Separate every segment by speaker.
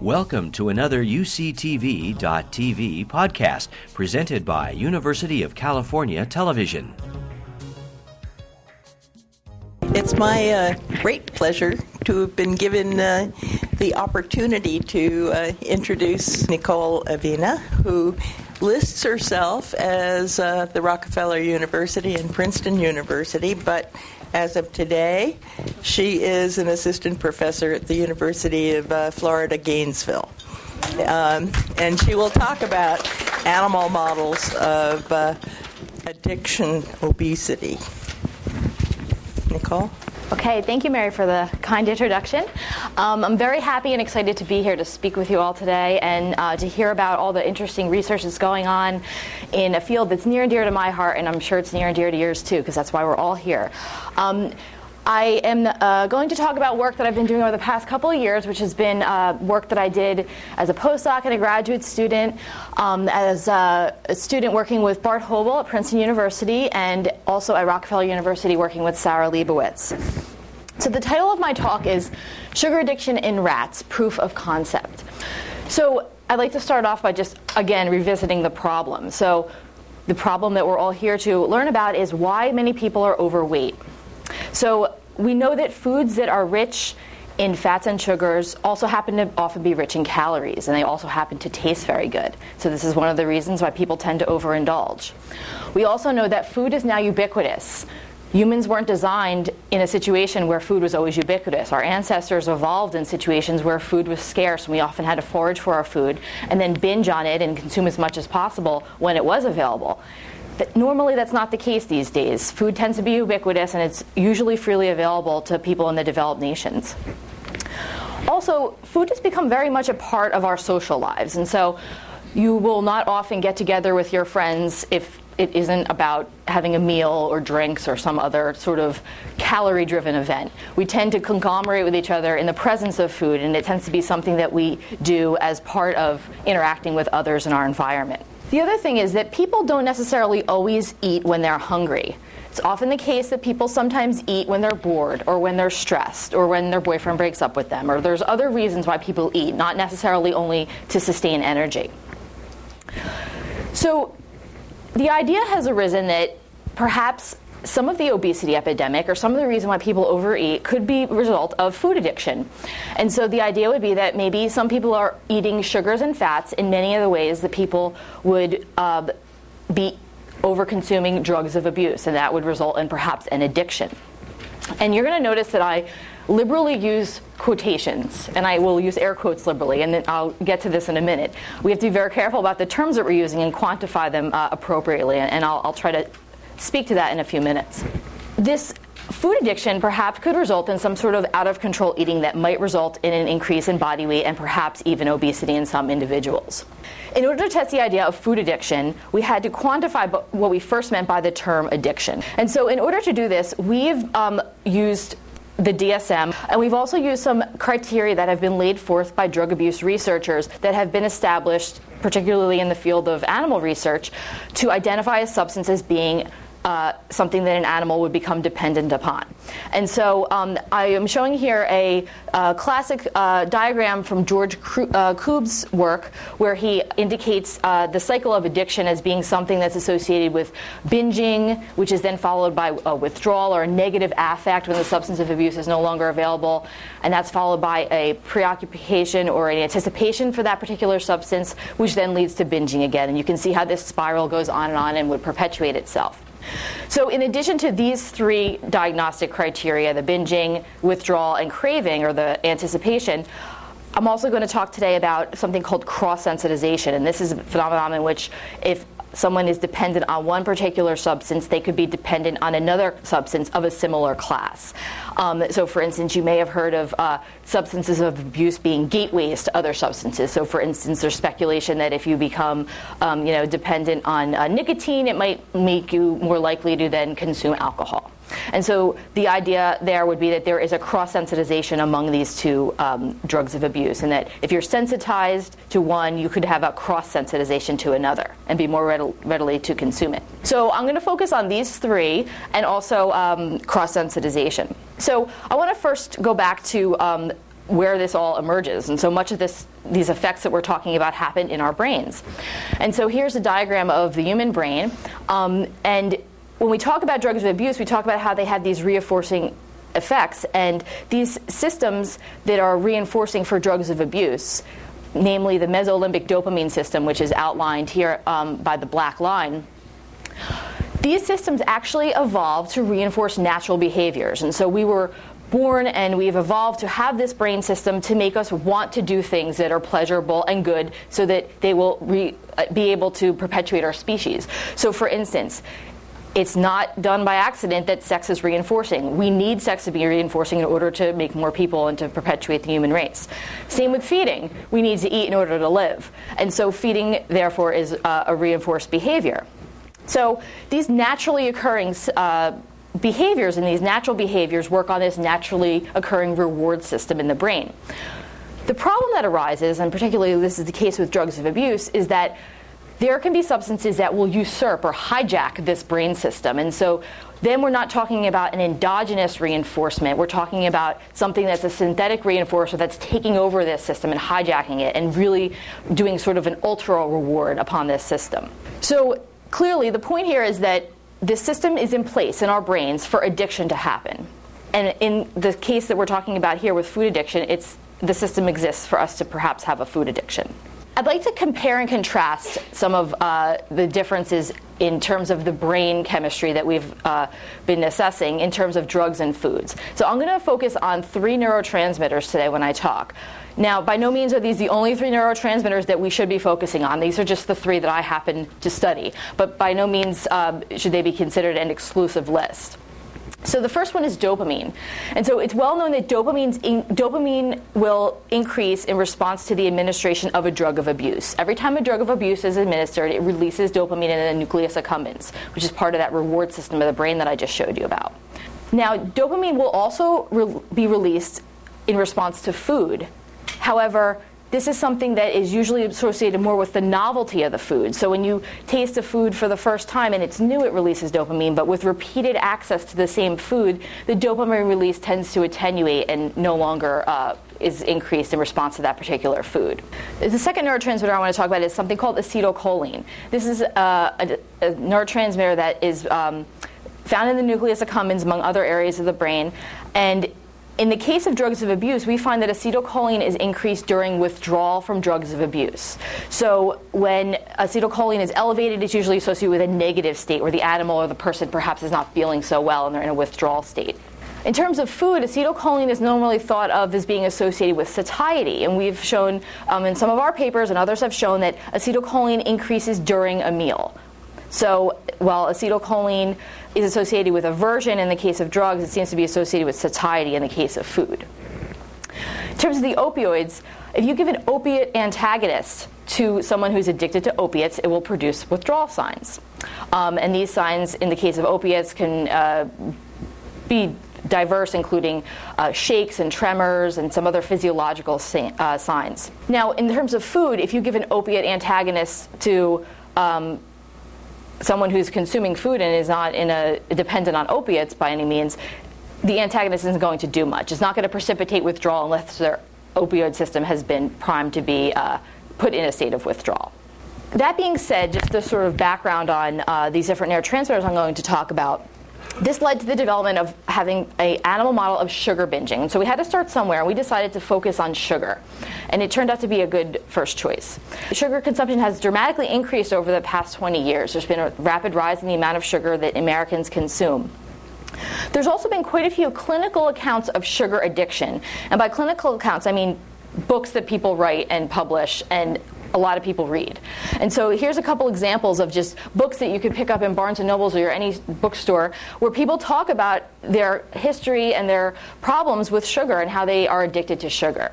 Speaker 1: Welcome to another UCTV.tv podcast presented by University of California Television.
Speaker 2: It's my uh, great pleasure to have been given uh, the opportunity to uh, introduce Nicole Avena, who lists herself as uh, the Rockefeller University and Princeton University, but as of today, she is an assistant professor at the University of uh, Florida, Gainesville. Um, and she will talk about animal models of uh, addiction, obesity. Nicole?
Speaker 3: Okay, thank you, Mary, for the kind introduction. Um, I'm very happy and excited to be here to speak with you all today and uh, to hear about all the interesting research that's going on in a field that's near and dear to my heart, and I'm sure it's near and dear to yours too, because that's why we're all here. Um, I am uh, going to talk about work that I've been doing over the past couple of years, which has been uh, work that I did as a postdoc and a graduate student, um, as a, student working with Bart Hoebel at Princeton University, and also at Rockefeller University working with Sarah Leibowitz. So the title of my talk is Sugar Addiction in Rats Proof of Concept. So I'd like to start off by just, again, revisiting the problem. So the problem that we're all here to learn about is why many people are overweight. So we know that foods that are rich in fats and sugars also happen to often be rich in calories, and they also happen to taste very good. So, this is one of the reasons why people tend to overindulge. We also know that food is now ubiquitous. Humans weren't designed in a situation where food was always ubiquitous. Our ancestors evolved in situations where food was scarce, and we often had to forage for our food and then binge on it and consume as much as possible when it was available. But normally, that's not the case these days. Food tends to be ubiquitous, and it's usually freely available to people in the developed nations. Also, food has become very much a part of our social lives, and so you will not often get together with your friends if it isn't about having a meal or drinks or some other sort of calorie driven event. We tend to conglomerate with each other in the presence of food, and it tends to be something that we do as part of interacting with others in our environment. The other thing is that people don't necessarily always eat when they're hungry. It's often the case that people sometimes eat when they're bored or when they're stressed or when their boyfriend breaks up with them, or there's other reasons why people eat, not necessarily only to sustain energy. So the idea has arisen that perhaps some of the obesity epidemic or some of the reason why people overeat could be a result of food addiction. And so the idea would be that maybe some people are eating sugars and fats in many of the ways that people would uh, be over consuming drugs of abuse, and that would result in perhaps an addiction. And you're going to notice that I liberally use quotations, and I will use air quotes liberally, and then I'll get to this in a minute. We have to be very careful about the terms that we're using and quantify them uh, appropriately, and I'll, I'll try to speak to that in a few minutes. This food addiction perhaps could result in some sort of out of control eating that might result in an increase in body weight and perhaps even obesity in some individuals. In order to test the idea of food addiction, we had to quantify what we first meant by the term addiction. And so, in order to do this, we've um, used the DSM, and we've also used some criteria that have been laid forth by drug abuse researchers that have been established, particularly in the field of animal research, to identify a substance as being uh, something that an animal would become dependent upon. And so um, I am showing here a, a classic uh, diagram from George uh, work where he indicates uh, the cycle of addiction as being something that's associated with binging, which is then followed by a withdrawal or a negative affect when the substance of abuse is no longer available. And that's followed by a preoccupation or an anticipation for that particular substance, which then leads to binging again. And you can see how this spiral goes on and on and would perpetuate itself. So, in addition to these three diagnostic criteria the binging, withdrawal, and craving, or the anticipation I'm also going to talk today about something called cross sensitization. And this is a phenomenon in which if someone is dependent on one particular substance, they could be dependent on another substance of a similar class. Um, so, for instance, you may have heard of uh, substances of abuse being gateways to other substances. So, for instance, there's speculation that if you become, um, you know, dependent on uh, nicotine, it might make you more likely to then consume alcohol. And so the idea there would be that there is a cross sensitization among these two um, drugs of abuse, and that if you're sensitized to one, you could have a cross sensitization to another and be more readily to consume it. So I'm going to focus on these three and also um, cross sensitization. So I want to first go back to um, where this all emerges. And so much of this, these effects that we're talking about happen in our brains. And so here's a diagram of the human brain. Um, and when we talk about drugs of abuse, we talk about how they have these reinforcing effects. And these systems that are reinforcing for drugs of abuse, namely the mesolimbic dopamine system, which is outlined here um, by the black line, these systems actually evolved to reinforce natural behaviors. And so we were born and we've evolved to have this brain system to make us want to do things that are pleasurable and good so that they will re- uh, be able to perpetuate our species. So, for instance, it's not done by accident that sex is reinforcing. We need sex to be reinforcing in order to make more people and to perpetuate the human race. Same with feeding. We need to eat in order to live. And so feeding, therefore, is uh, a reinforced behavior. So these naturally occurring uh, behaviors and these natural behaviors work on this naturally occurring reward system in the brain. The problem that arises, and particularly this is the case with drugs of abuse, is that there can be substances that will usurp or hijack this brain system. And so then we're not talking about an endogenous reinforcement. We're talking about something that's a synthetic reinforcer that's taking over this system and hijacking it and really doing sort of an ultra reward upon this system. So clearly, the point here is that this system is in place in our brains for addiction to happen. And in the case that we're talking about here with food addiction, it's the system exists for us to perhaps have a food addiction. I'd like to compare and contrast some of uh, the differences in terms of the brain chemistry that we've uh, been assessing in terms of drugs and foods. So I'm going to focus on three neurotransmitters today when I talk. Now, by no means are these the only three neurotransmitters that we should be focusing on. These are just the three that I happen to study, but by no means uh, should they be considered an exclusive list. So the first one is dopamine. And so it's well known that in, dopamine will increase in response to the administration of a drug of abuse. Every time a drug of abuse is administered, it releases dopamine in the nucleus accumbens, which is part of that reward system of the brain that I just showed you about. Now, dopamine will also re- be released in response to food. However, this is something that is usually associated more with the novelty of the food. So when you taste a food for the first time and it's new, it releases dopamine, but with repeated access to the same food, the dopamine release tends to attenuate and no longer uh, is increased in response to that particular food. The second neurotransmitter I want to talk about is something called acetylcholine. This is uh, a, a, neurotransmitter that is um, found in the nucleus accumbens, among other areas of the brain, and in the case of drugs of abuse, we find that acetylcholine is increased during withdrawal from drugs of abuse. So when acetylcholine is elevated, it's usually associated with a negative state where the animal or the person perhaps is not feeling so well and they're in a withdrawal state. In terms of food, acetylcholine is normally thought of as being associated with satiety, and we've shown um, in some of our papers and others have shown that acetylcholine increases during a meal. So while acetylcholine is associated with aversion in the case of drugs, it seems to be associated with satiety in the case of food. In terms of the opioids, if you give an opiate antagonist to someone who's addicted to opiates, it will produce withdrawal signs. Um, and these signs, in the case of opiates, can uh, be diverse, including uh, shakes and tremors and some other physiological sa- uh, signs. Now, in terms of food, if you give an opiate antagonist to um, someone who's consuming food and is not in a dependent on opiates by any means, the antagonist isn't going to do much. It's not going to precipitate withdrawal unless their opioid system has been primed to be uh, put in a state of withdrawal. That being said, just the sort of background on uh, these different neurotransmitters I'm going to talk about this led to the development of having an animal model of sugar binging. So we had to start somewhere, and we decided to focus on sugar. And it turned out to be a good first choice. Sugar consumption has dramatically increased over the past 20 years. There's been a rapid rise in the amount of sugar that Americans consume. There's also been quite a few clinical accounts of sugar addiction. And by clinical accounts, I mean books that people write and publish and a lot of people read. And so here's a couple examples of just books that you could pick up in Barnes and Nobles or any bookstore where people talk about their history and their problems with sugar and how they are addicted to sugar.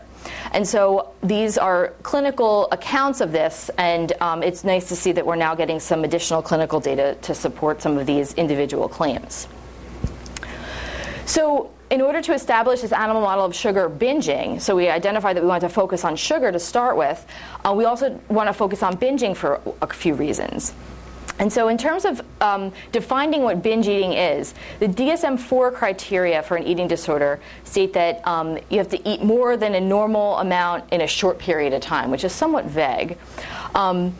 Speaker 3: And so these are clinical accounts of this, and um, it's nice to see that we're now getting some additional clinical data to support some of these individual claims. So in order to establish this animal model of sugar binging, so we identified that we want to focus on sugar to start with, uh, we also want to focus on binging for a few reasons. And so, in terms of um, defining what binge eating is, the DSM 4 criteria for an eating disorder state that um, you have to eat more than a normal amount in a short period of time, which is somewhat vague. Um,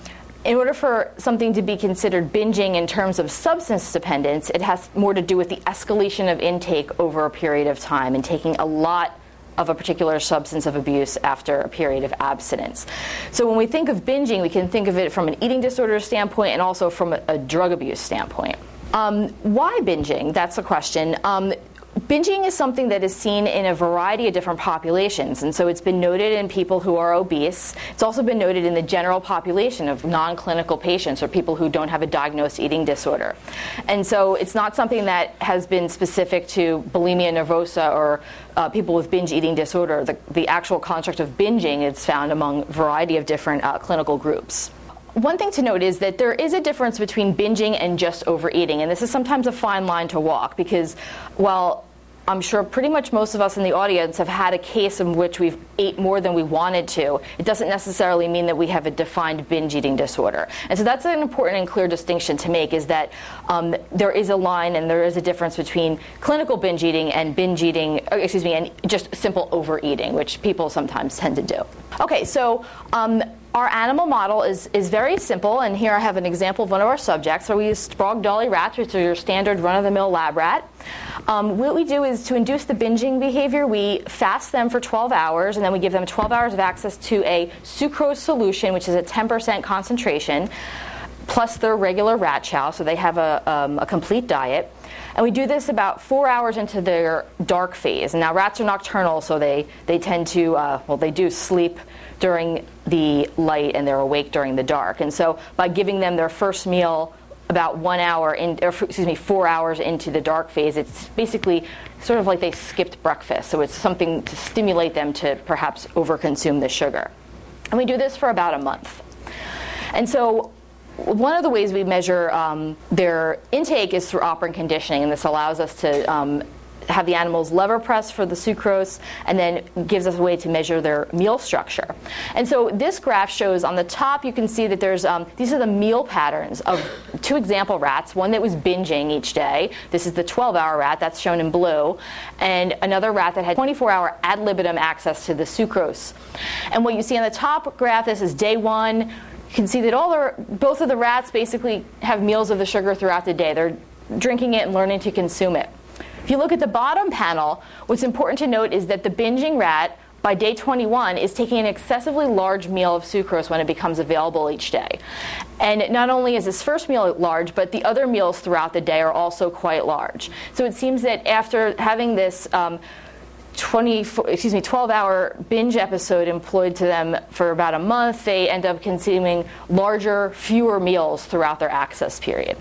Speaker 3: in order for something to be considered binging in terms of substance dependence, it has more to do with the escalation of intake over a period of time and taking a lot of a particular substance of abuse after a period of abstinence. So when we think of binging, we can think of it from an eating disorder standpoint and also from a, a drug abuse standpoint. Um, why binging? That's the question. Um, Binging is something that is seen in a variety of different populations, and so it's been noted in people who are obese. It's also been noted in the general population of non clinical patients or people who don't have a diagnosed eating disorder. And so it's not something that has been specific to bulimia nervosa or uh, people with binge eating disorder. The, the, actual construct of binging is found among a variety of different uh, clinical groups one thing to note is that there is a difference between binging and just overeating, and this is sometimes a fine line to walk because while I'm sure pretty much most of us in the audience have had a case in which we've ate more than we wanted to. It doesn't necessarily mean that we have a defined binge eating disorder. And so that's an important and clear distinction to make is that um, there is a line and there is a difference between clinical binge eating and binge eating, uh, excuse me, and just simple overeating, which people sometimes tend to do. Okay, so um, our animal model is, is very simple, and here I have an example of one of our subjects. So we use Sprague Dawley rats, which are your standard run of the mill lab rat. Um, what we do is to induce the binging behavior, we fast them for 12 hours, and then we give them 12 hours of access to a sucrose solution, which is a 10% concentration, plus their regular rat chow, so they have a, um, a complete diet. And we do this about four hours into their dark phase. And now rats are nocturnal, so they, they tend to, uh, well, they do sleep during the light and they're awake during the dark. And so by giving them their first meal about one hour in, or excuse me, four hours into the dark phase, it's basically sort of like they skipped breakfast. So it's something to stimulate them to perhaps overconsume the sugar. And we do this for about a month. And so one of the ways we measure um, their intake is through operant conditioning, and this allows us to um, have the animals lever press for the sucrose and then gives us a way to measure their meal structure. And so this graph shows on the top you can see that there's um, these are the meal patterns of two example rats, one that was binging each day. This is the 12-hour rat that's shown in blue, and another rat that had 24-hour ad libitum access to the sucrose. And what you see on the top graph, this is day one. You can see that all the, both of the rats basically have meals of the sugar throughout the day. They're drinking it and learning to consume it. If you look at the bottom panel, what's important to note is that the binging rat by day 21 is taking an excessively large meal of sucrose when it becomes available each day. And not only is this first meal large, but the other meals throughout the day are also quite large. So it seems that after having this um, 20 excuse me 12 hour binge episode employed to them for about a month they end up consuming larger fewer meals throughout their access period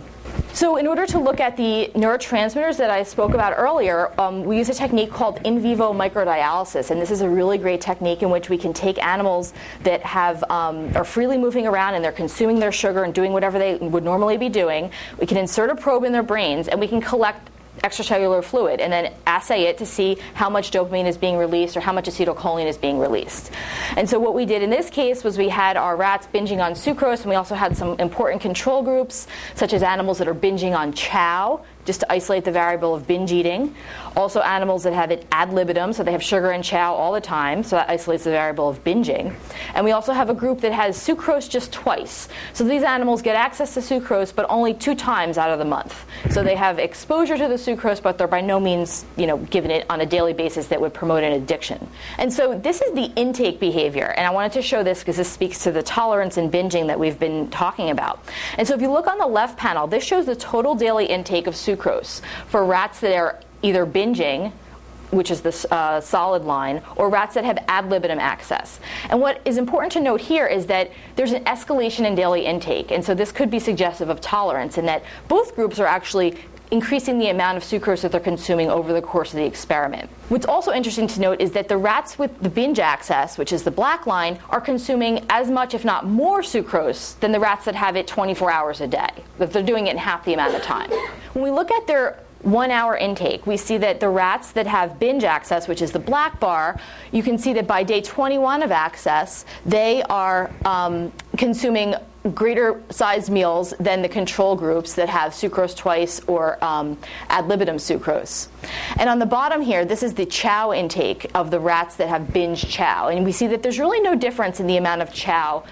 Speaker 3: so, in order to look at the neurotransmitters that I spoke about earlier, um, we use a technique called in vivo microdialysis, and this is a really great technique in which we can take animals that have um, are freely moving around and they're consuming their sugar and doing whatever they would normally be doing. We can insert a probe in their brains, and we can collect extracellular fluid and then assay it to see how much dopamine is being released or how much acetylcholine is being released. And so what we did in this case was we had our rats binging on sucrose and we also had some important control groups such as animals that are binging on chow just to isolate the variable of binge eating. Also, animals that have it ad libitum, so they have sugar and chow all the time, so that isolates the variable of binging. And we also have a group that has sucrose just twice. So these animals get access to sucrose, but only two times out of the month. So they have exposure to the sucrose, but they're by no means, you know, given it on a daily basis that would promote an addiction. And so this is the intake behavior, and I wanted to show this because this speaks to the tolerance and binging that we've been talking about. And so if you look on the left panel, this shows the total daily intake of sucrose sucrose for rats that are either binging which is the uh, solid line, or rats that have ad libitum access. And what is important to note here is that there's an escalation in daily intake, and so this could be suggestive of tolerance, in that both groups are actually increasing the amount of sucrose that they're consuming over the course of the experiment. What's also interesting to note is that the rats with the binge access, which is the black line, are consuming as much, if not more, sucrose than the rats that have it 24 hours a day, that they're doing it in half the amount of time. When we look at their one hour intake, we see that the rats that have binge access, which is the black bar, you can see that by day 21 of access, they are um, consuming greater sized meals than the control groups that have sucrose twice or um, ad libitum sucrose. And on the bottom here, this is the chow intake of the rats that have binge chow. And we see that there's really no difference in the amount of chow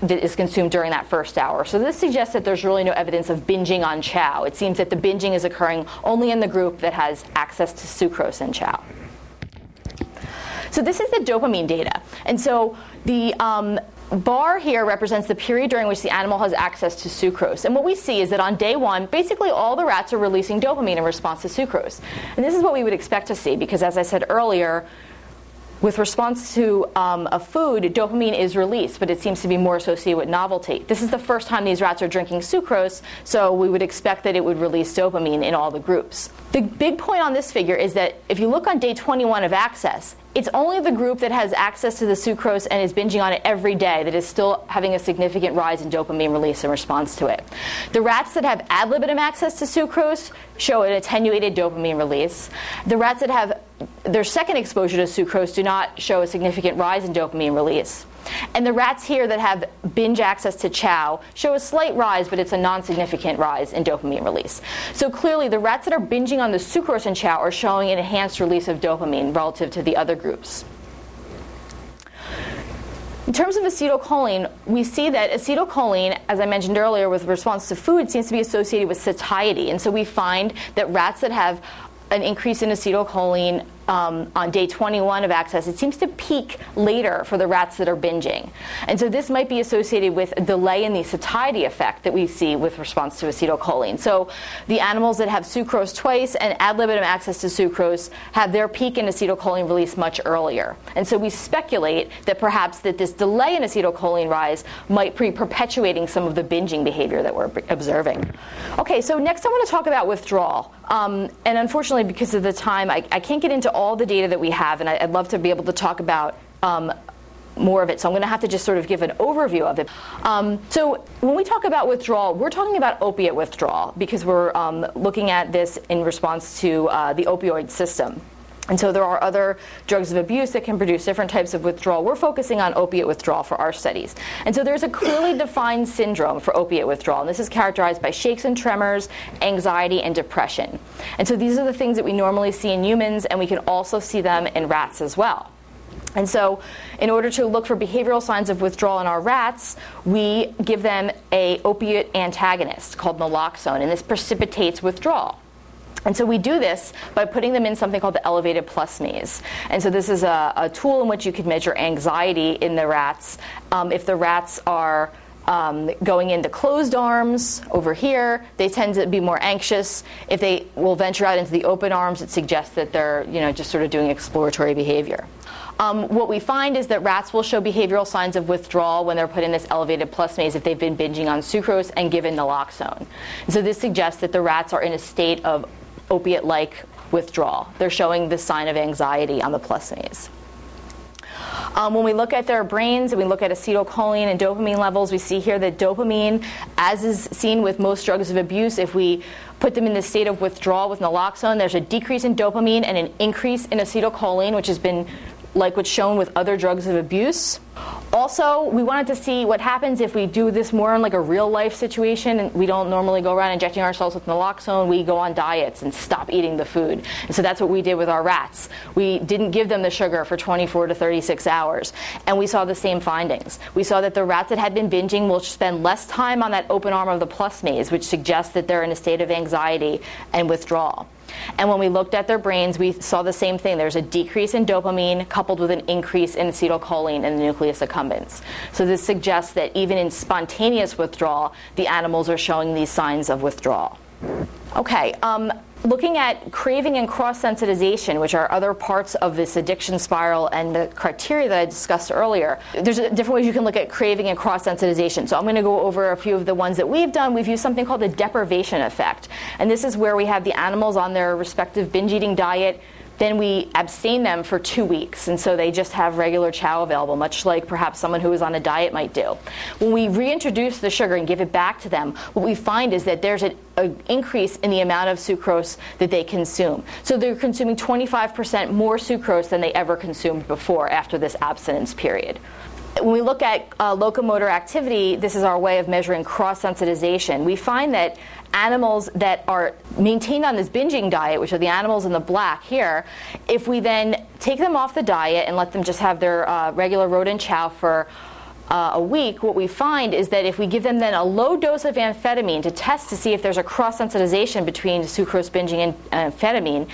Speaker 3: that is consumed during that first hour. So this suggests that there's really no evidence of binging on chow. It seems that the binging is occurring only in the group that has access to sucrose and chow. So this is the dopamine data. And so the um, bar here represents the period during which the animal has access to sucrose. And what we see is that on day one, basically all the rats are releasing dopamine in response to sucrose. And this is what we would expect to see because, as I said earlier, with response to um, a food, dopamine is released, but it seems to be more associated with novelty. This is the first time these rats are drinking sucrose, so we would expect that it would release dopamine in all the groups. The big point on this figure is that if you look on day 21 of access, it's only the group that has access to the sucrose and is binging on it every day that is still having a significant rise in dopamine release in response to it. The rats that have ad libitum access to sucrose show an attenuated dopamine release. The rats that have their second exposure to sucrose do not show a significant rise in dopamine release. And the rats here that have binge access to chow show a slight rise, but it's a non significant rise in dopamine release. So clearly, the rats that are binging on the sucrose and chow are showing an enhanced release of dopamine relative to the other groups. In terms of acetylcholine, we see that acetylcholine, as I mentioned earlier, with response to food, seems to be associated with satiety. And so we find that rats that have an increase in acetylcholine um, on day 21 of access, it seems to peak later for the rats that are binging. And so this might be associated with a delay in the satiety effect that we see with response to acetylcholine. So the animals that have sucrose twice and ad libitum access to sucrose have their peak in acetylcholine release much earlier. And so we speculate that perhaps that this delay in acetylcholine rise might be perpetuating some of the binging behavior that we're observing. Okay, so next I want to talk about withdrawal. Um, and unfortunately, because of the time, I, I can't get into all the data that we have, and I, would love to be able to talk about um, more of it. So I'm going to have to just sort of give an overview of it. Um, so when we talk about withdrawal, we're talking about opiate withdrawal because we're um, looking at this in response to uh, the opioid system. And so there are other drugs of abuse that can produce different types of withdrawal. We're focusing on opiate withdrawal for our studies. And so there's a clearly defined syndrome for opiate withdrawal. And this is characterized by shakes and tremors, anxiety, and depression. And so these are the things that we normally see in humans, and we can also see them in rats as well. And so, in order to look for behavioral signs of withdrawal in our rats, we give them a opiate antagonist called naloxone, and this precipitates withdrawal. And so we do this by putting them in something called the elevated plus maze. And so this is a, a tool in which you can measure anxiety in the rats. Um, if the rats are um, going into closed arms over here, they tend to be more anxious. If they will venture out into the open arms, it suggests that they're you know just sort of doing exploratory behavior. Um, what we find is that rats will show behavioral signs of withdrawal when they're put in this elevated plus maze if they've been binging on sucrose and given naloxone. And so this suggests that the rats are in a state of opiate like withdrawal. They're showing the sign of anxiety on the plus maze. Um, when we look at their brains and we look at acetylcholine and dopamine levels, we see here that dopamine, as is seen with most drugs of abuse, if we put them in the state of withdrawal with naloxone, there's a decrease in dopamine and an increase in acetylcholine, which has been like what's shown with other drugs of abuse. Also, we wanted to see what happens if we do this more in like a real life situation and we don't normally go around injecting ourselves with naloxone. We go on diets and stop eating the food. And so that's what we did with our rats. We didn't give them the sugar for 24 to 36 hours. And we saw the same findings. We saw that the rats that had been binging will spend less time on that open arm of the plus maze, which suggests that they're in a state of anxiety and withdrawal. And when we looked at their brains, we saw the same thing. There's a decrease in dopamine coupled with an increase in acetylcholine in the nucleus accumbens. So this suggests that even in spontaneous withdrawal, the animals are showing these signs of withdrawal. Okay, um, looking at craving and cross sensitization, which are other parts of this addiction spiral and the criteria that I discussed earlier, there's different ways you can look at craving and cross sensitization. So I'm going to go over a few of the ones that we've done. We've used something called the deprivation effect. And this is where we have the animals on their respective binge eating diet then we abstain them for two weeks. And so they just have regular chow available, much like perhaps someone who is on a diet might do. When we reintroduce the sugar and give it back to them, what we find is that there's an increase in the amount of sucrose that they consume. So they're consuming 25% more sucrose than they ever consumed before after this abstinence period when we look at uh, locomotor activity, this is our way of measuring cross sensitization. We find that animals that are maintained on this binging diet, which are the animals in the black here, if we then take them off the diet and let them just have their uh, regular rodent chow for uh, a week, what we find is that if we give them then a low dose of amphetamine to test to see if there's a cross sensitization between sucrose binging and amphetamine,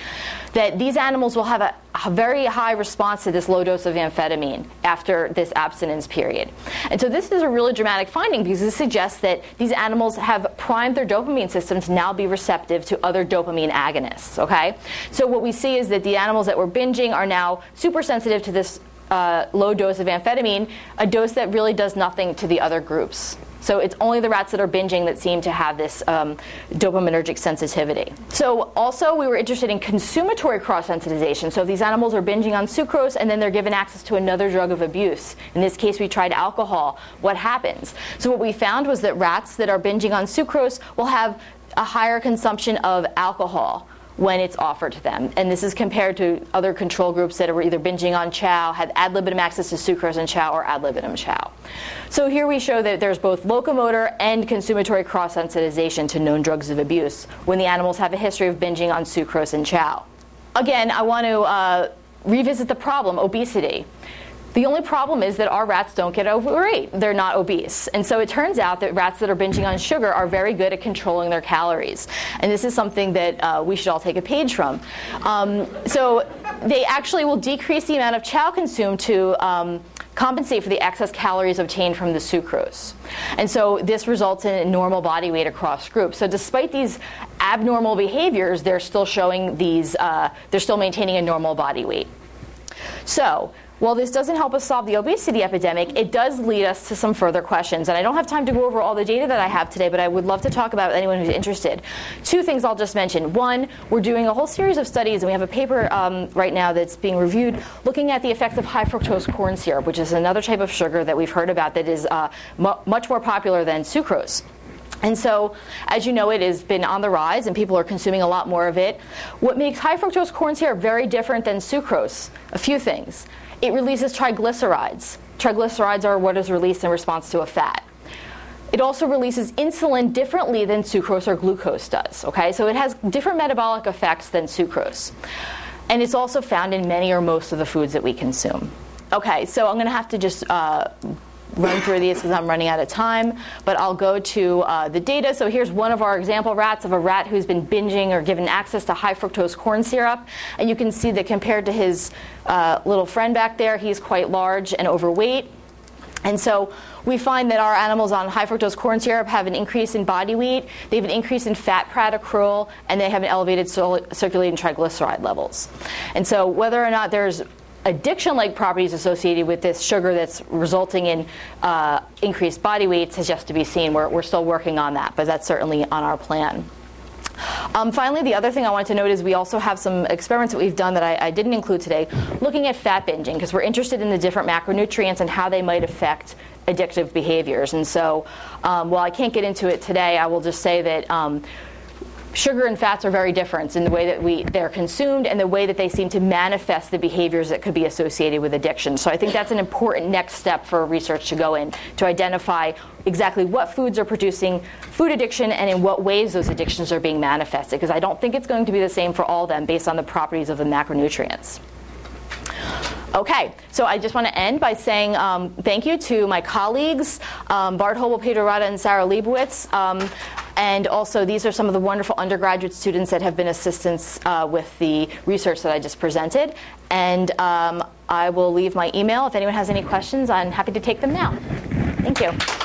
Speaker 3: that these animals will have a, a, very high response to this low dose of amphetamine after this abstinence period. And so this is a really dramatic finding because it suggests that these animals have primed their dopamine system to now be receptive to other dopamine agonists. Okay? So what we see is that the animals that were binging are now super sensitive to this uh, low dose of amphetamine, a dose that really does nothing to the other groups. So it's only the rats that are binging that seem to have this um, dopaminergic sensitivity. So also we were interested in consummatory cross-sensitization. So if these animals are binging on sucrose and then they're given access to another drug of abuse, in this case we tried alcohol, what happens? So what we found was that rats that are binging on sucrose will have a higher consumption of alcohol when it's offered to them. And this is compared to other control groups that were either binging on chow, had ad libitum access to sucrose and chow, or ad libitum chow. So here we show that there's both locomotor and consummatory cross sensitization to known drugs of abuse when the animals have a history of binging on sucrose and chow. Again, I want to uh, revisit the problem obesity. The only problem is that our rats don't get overweight. They're not obese. And so it turns out that rats that are binging on sugar are very good at controlling their calories. And this is something that uh, we should all take a page from. Um, so they actually will decrease the amount of chow consumed to. Um, compensate for the excess calories obtained from the sucrose. And so this results in normal body weight across groups. So despite these abnormal behaviors, they're still showing these, uh, they're still maintaining a normal body weight. So while this doesn't help us solve the obesity epidemic, it does lead us to some further questions. And I don't have time to go over all the data that I have today, but I would love to talk about anyone who's interested. Two things I'll just mention. One, we're doing a whole series of studies, and we have a paper um, right now that's being reviewed looking at the effects of high fructose corn syrup, which is another type of sugar that we've heard about that is uh, mu- much more popular than sucrose. And so, as you know, it has been on the rise and people are consuming a lot more of it. What makes high fructose corn syrup very different than sucrose? A few things. It releases triglycerides. Triglycerides are what is released in response to a fat. It also releases insulin differently than sucrose or glucose does. Okay, so it has different metabolic effects than sucrose. And it's also found in many or most of the foods that we consume. Okay, so I'm going to have to just uh, run through these because I'm running out of time, but I'll go to uh, the data. So here's one of our example rats of a rat who's been binging or given access to high fructose corn syrup. And you can see that compared to his uh, little friend back there, he's quite large and overweight. And so we find that our animals on high fructose corn syrup have an increase in body weight, they have an increase in fat prat accrual, and they have an elevated circulating triglyceride levels. And so whether or not there's addiction like properties associated with this sugar that's resulting in uh, increased body weights has yet to be seen. We're, we're still working on that, but that's certainly on our plan. Um, finally, the other thing I wanted to note is we also have some experiments that we've done that I, I didn't include today, looking at fat binging, because we're interested in the different macronutrients and how they might affect addictive behaviors. And so, um, while I can't get into it today, I will just say that. Um, sugar and fats are very different in the way that we they're consumed and the way that they seem to manifest the behaviors that could be associated with addiction. So I think that's an important next step for research to go in to identify exactly what foods are producing food addiction and in what ways those addictions are being manifested because I don't think it's going to be the same for all of them based on the properties of the macronutrients. Okay, so I just want to end by saying um, thank you to my colleagues, um, Bart Hoebel, Peter Rada, and Sarah Leibowitz. Um, and also, these are some of the wonderful undergraduate students that have been assistants uh, with the research that I just presented. And um, I will leave my email. If anyone has any questions, I'm happy to take them now. Thank you.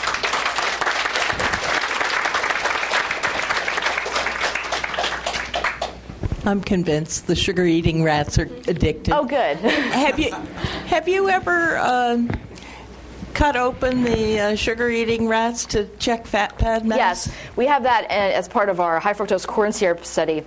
Speaker 2: I'm convinced the sugar eating rats are addicted.
Speaker 3: Oh, good.
Speaker 2: have you have you ever um, cut open the uh, sugar eating rats to check fat pad mass?
Speaker 3: Yes, we have that uh, as part of our high fructose corn syrup study.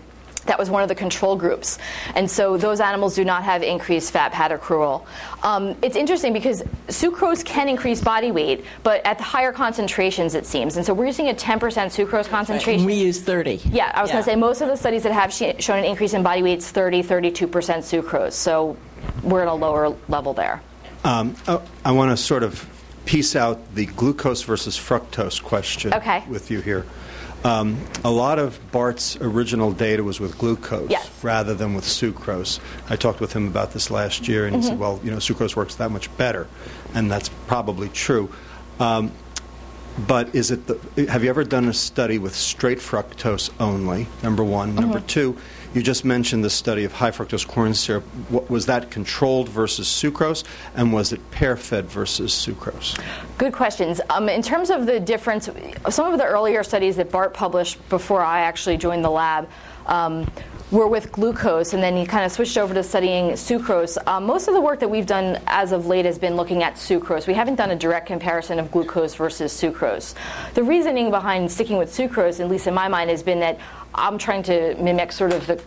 Speaker 3: That was one of the control groups. And so those animals do not have increased fat, pad, accrual. Um, it's interesting because sucrose can increase body weight, but at the higher concentrations, it seems. And so we're using a 10% sucrose concentration.
Speaker 2: We use 30.
Speaker 3: Yeah, I was
Speaker 2: Yeah.
Speaker 3: going to say most of the studies that have sh- shown an increase in body weight is 30, 32% sucrose. So we're at a lower level there.
Speaker 4: Um, oh, I want to sort of piece out the glucose versus fructose question
Speaker 3: Okay.
Speaker 4: with you here. Um, a lot of Bart's original data was with glucose
Speaker 3: Yes.
Speaker 4: rather than with sucrose. I talked with him about this last year, and he
Speaker 3: Mm-hmm.
Speaker 4: said, "Well, you know, sucrose works that much better," and that's probably true. Um, but is it the, have you ever done a study with straight fructose only? Number one. Number
Speaker 3: Mm-hmm.
Speaker 4: two, you just mentioned the study of high fructose corn syrup. What, was that controlled versus sucrose, and was it pair fed versus sucrose?
Speaker 3: Good questions. Um, in terms of the difference, some of the earlier studies that Bart published before I actually joined the lab um, were with glucose, and then he kind of switched over to studying sucrose. Um, most of the work that we've done as of late has been looking at sucrose. We haven't done a direct comparison of glucose versus sucrose. The reasoning behind sticking with sucrose, at least in my mind, has been that I'm trying to mimic sort of the,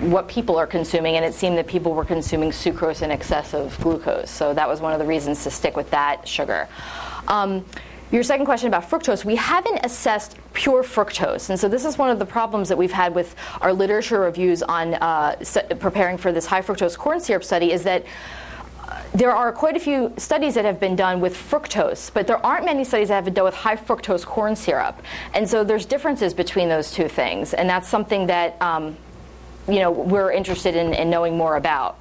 Speaker 3: what people are consuming, and it seemed that people were consuming sucrose in excess of glucose. So that was one of the reasons to stick with that sugar. Um, your second question about fructose, we haven't assessed pure fructose. And so this is one of the problems that we've had with our literature reviews on uh, preparing for this high fructose corn syrup study is that there are quite a few studies that have been done with fructose, but there aren't many studies that have been done with high fructose corn syrup. And so there's differences between those two things. And that's something that um, you know, we're interested in, in knowing more about.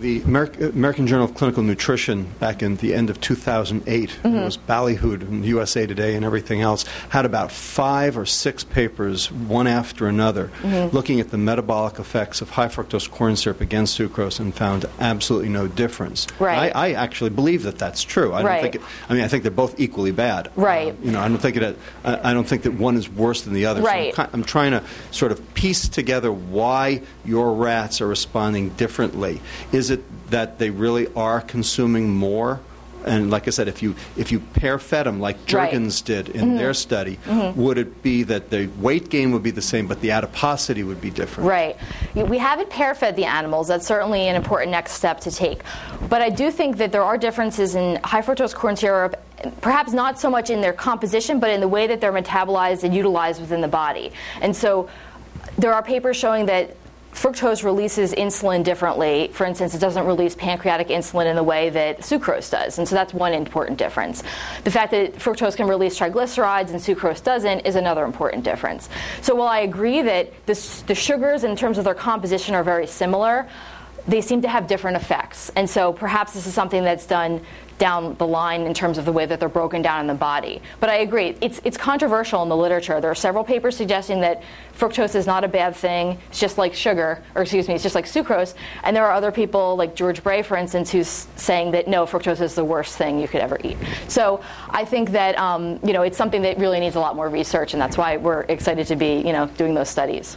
Speaker 4: The Ameri- American Journal of Clinical Nutrition, back in the end of 2008,
Speaker 3: Mm-hmm.
Speaker 4: it was ballyhooed in USA Today and everything else, had about five or six papers, one after another,
Speaker 3: Mm-hmm.
Speaker 4: looking at the metabolic effects of high fructose corn syrup against sucrose and found absolutely no difference.
Speaker 3: Right.
Speaker 4: I, I actually believe that that's true. I don't
Speaker 3: Right.
Speaker 4: think. It, I mean, I think they're both equally bad.
Speaker 3: Right.
Speaker 4: Uh, you know, I don't think it. I I don't think that one is worse than the other. So I'm
Speaker 3: Right.
Speaker 4: I'm trying to sort of piece together why your rats are responding differently. Is it that they really are consuming more? And like I said, if you if you pair fed them like
Speaker 3: Right.
Speaker 4: Did in mm-hmm. their study, mm-hmm. would it be that the weight gain would be the same, but the adiposity would be different?
Speaker 3: Right. We haven't pair fed the animals. That's certainly an important next step to take. But I do think that there are differences in high fructose corn syrup, perhaps not so much in their composition, but in the way that they're metabolized and utilized within the body. And so there are papers showing that fructose releases insulin differently. For instance, it doesn't release pancreatic insulin in the way that sucrose does. And so that's one important difference. The fact that fructose can release triglycerides and sucrose doesn't is another important difference. So while I agree that the, the sugars in terms of their composition are very similar, they seem to have different effects. And so perhaps this is something that's done down the line in terms of the way that they're broken down in the body. But I agree, it's, it's controversial in the literature. There are several papers suggesting that fructose is not a bad thing. It's just like sugar, or excuse me, it's just like sucrose. And there are other people, like George Bray, for instance, who's saying that no, fructose is the worst thing you could ever eat. So I think that um, you know it's something that really needs a lot more research, and that's why we're excited to be you know doing those studies.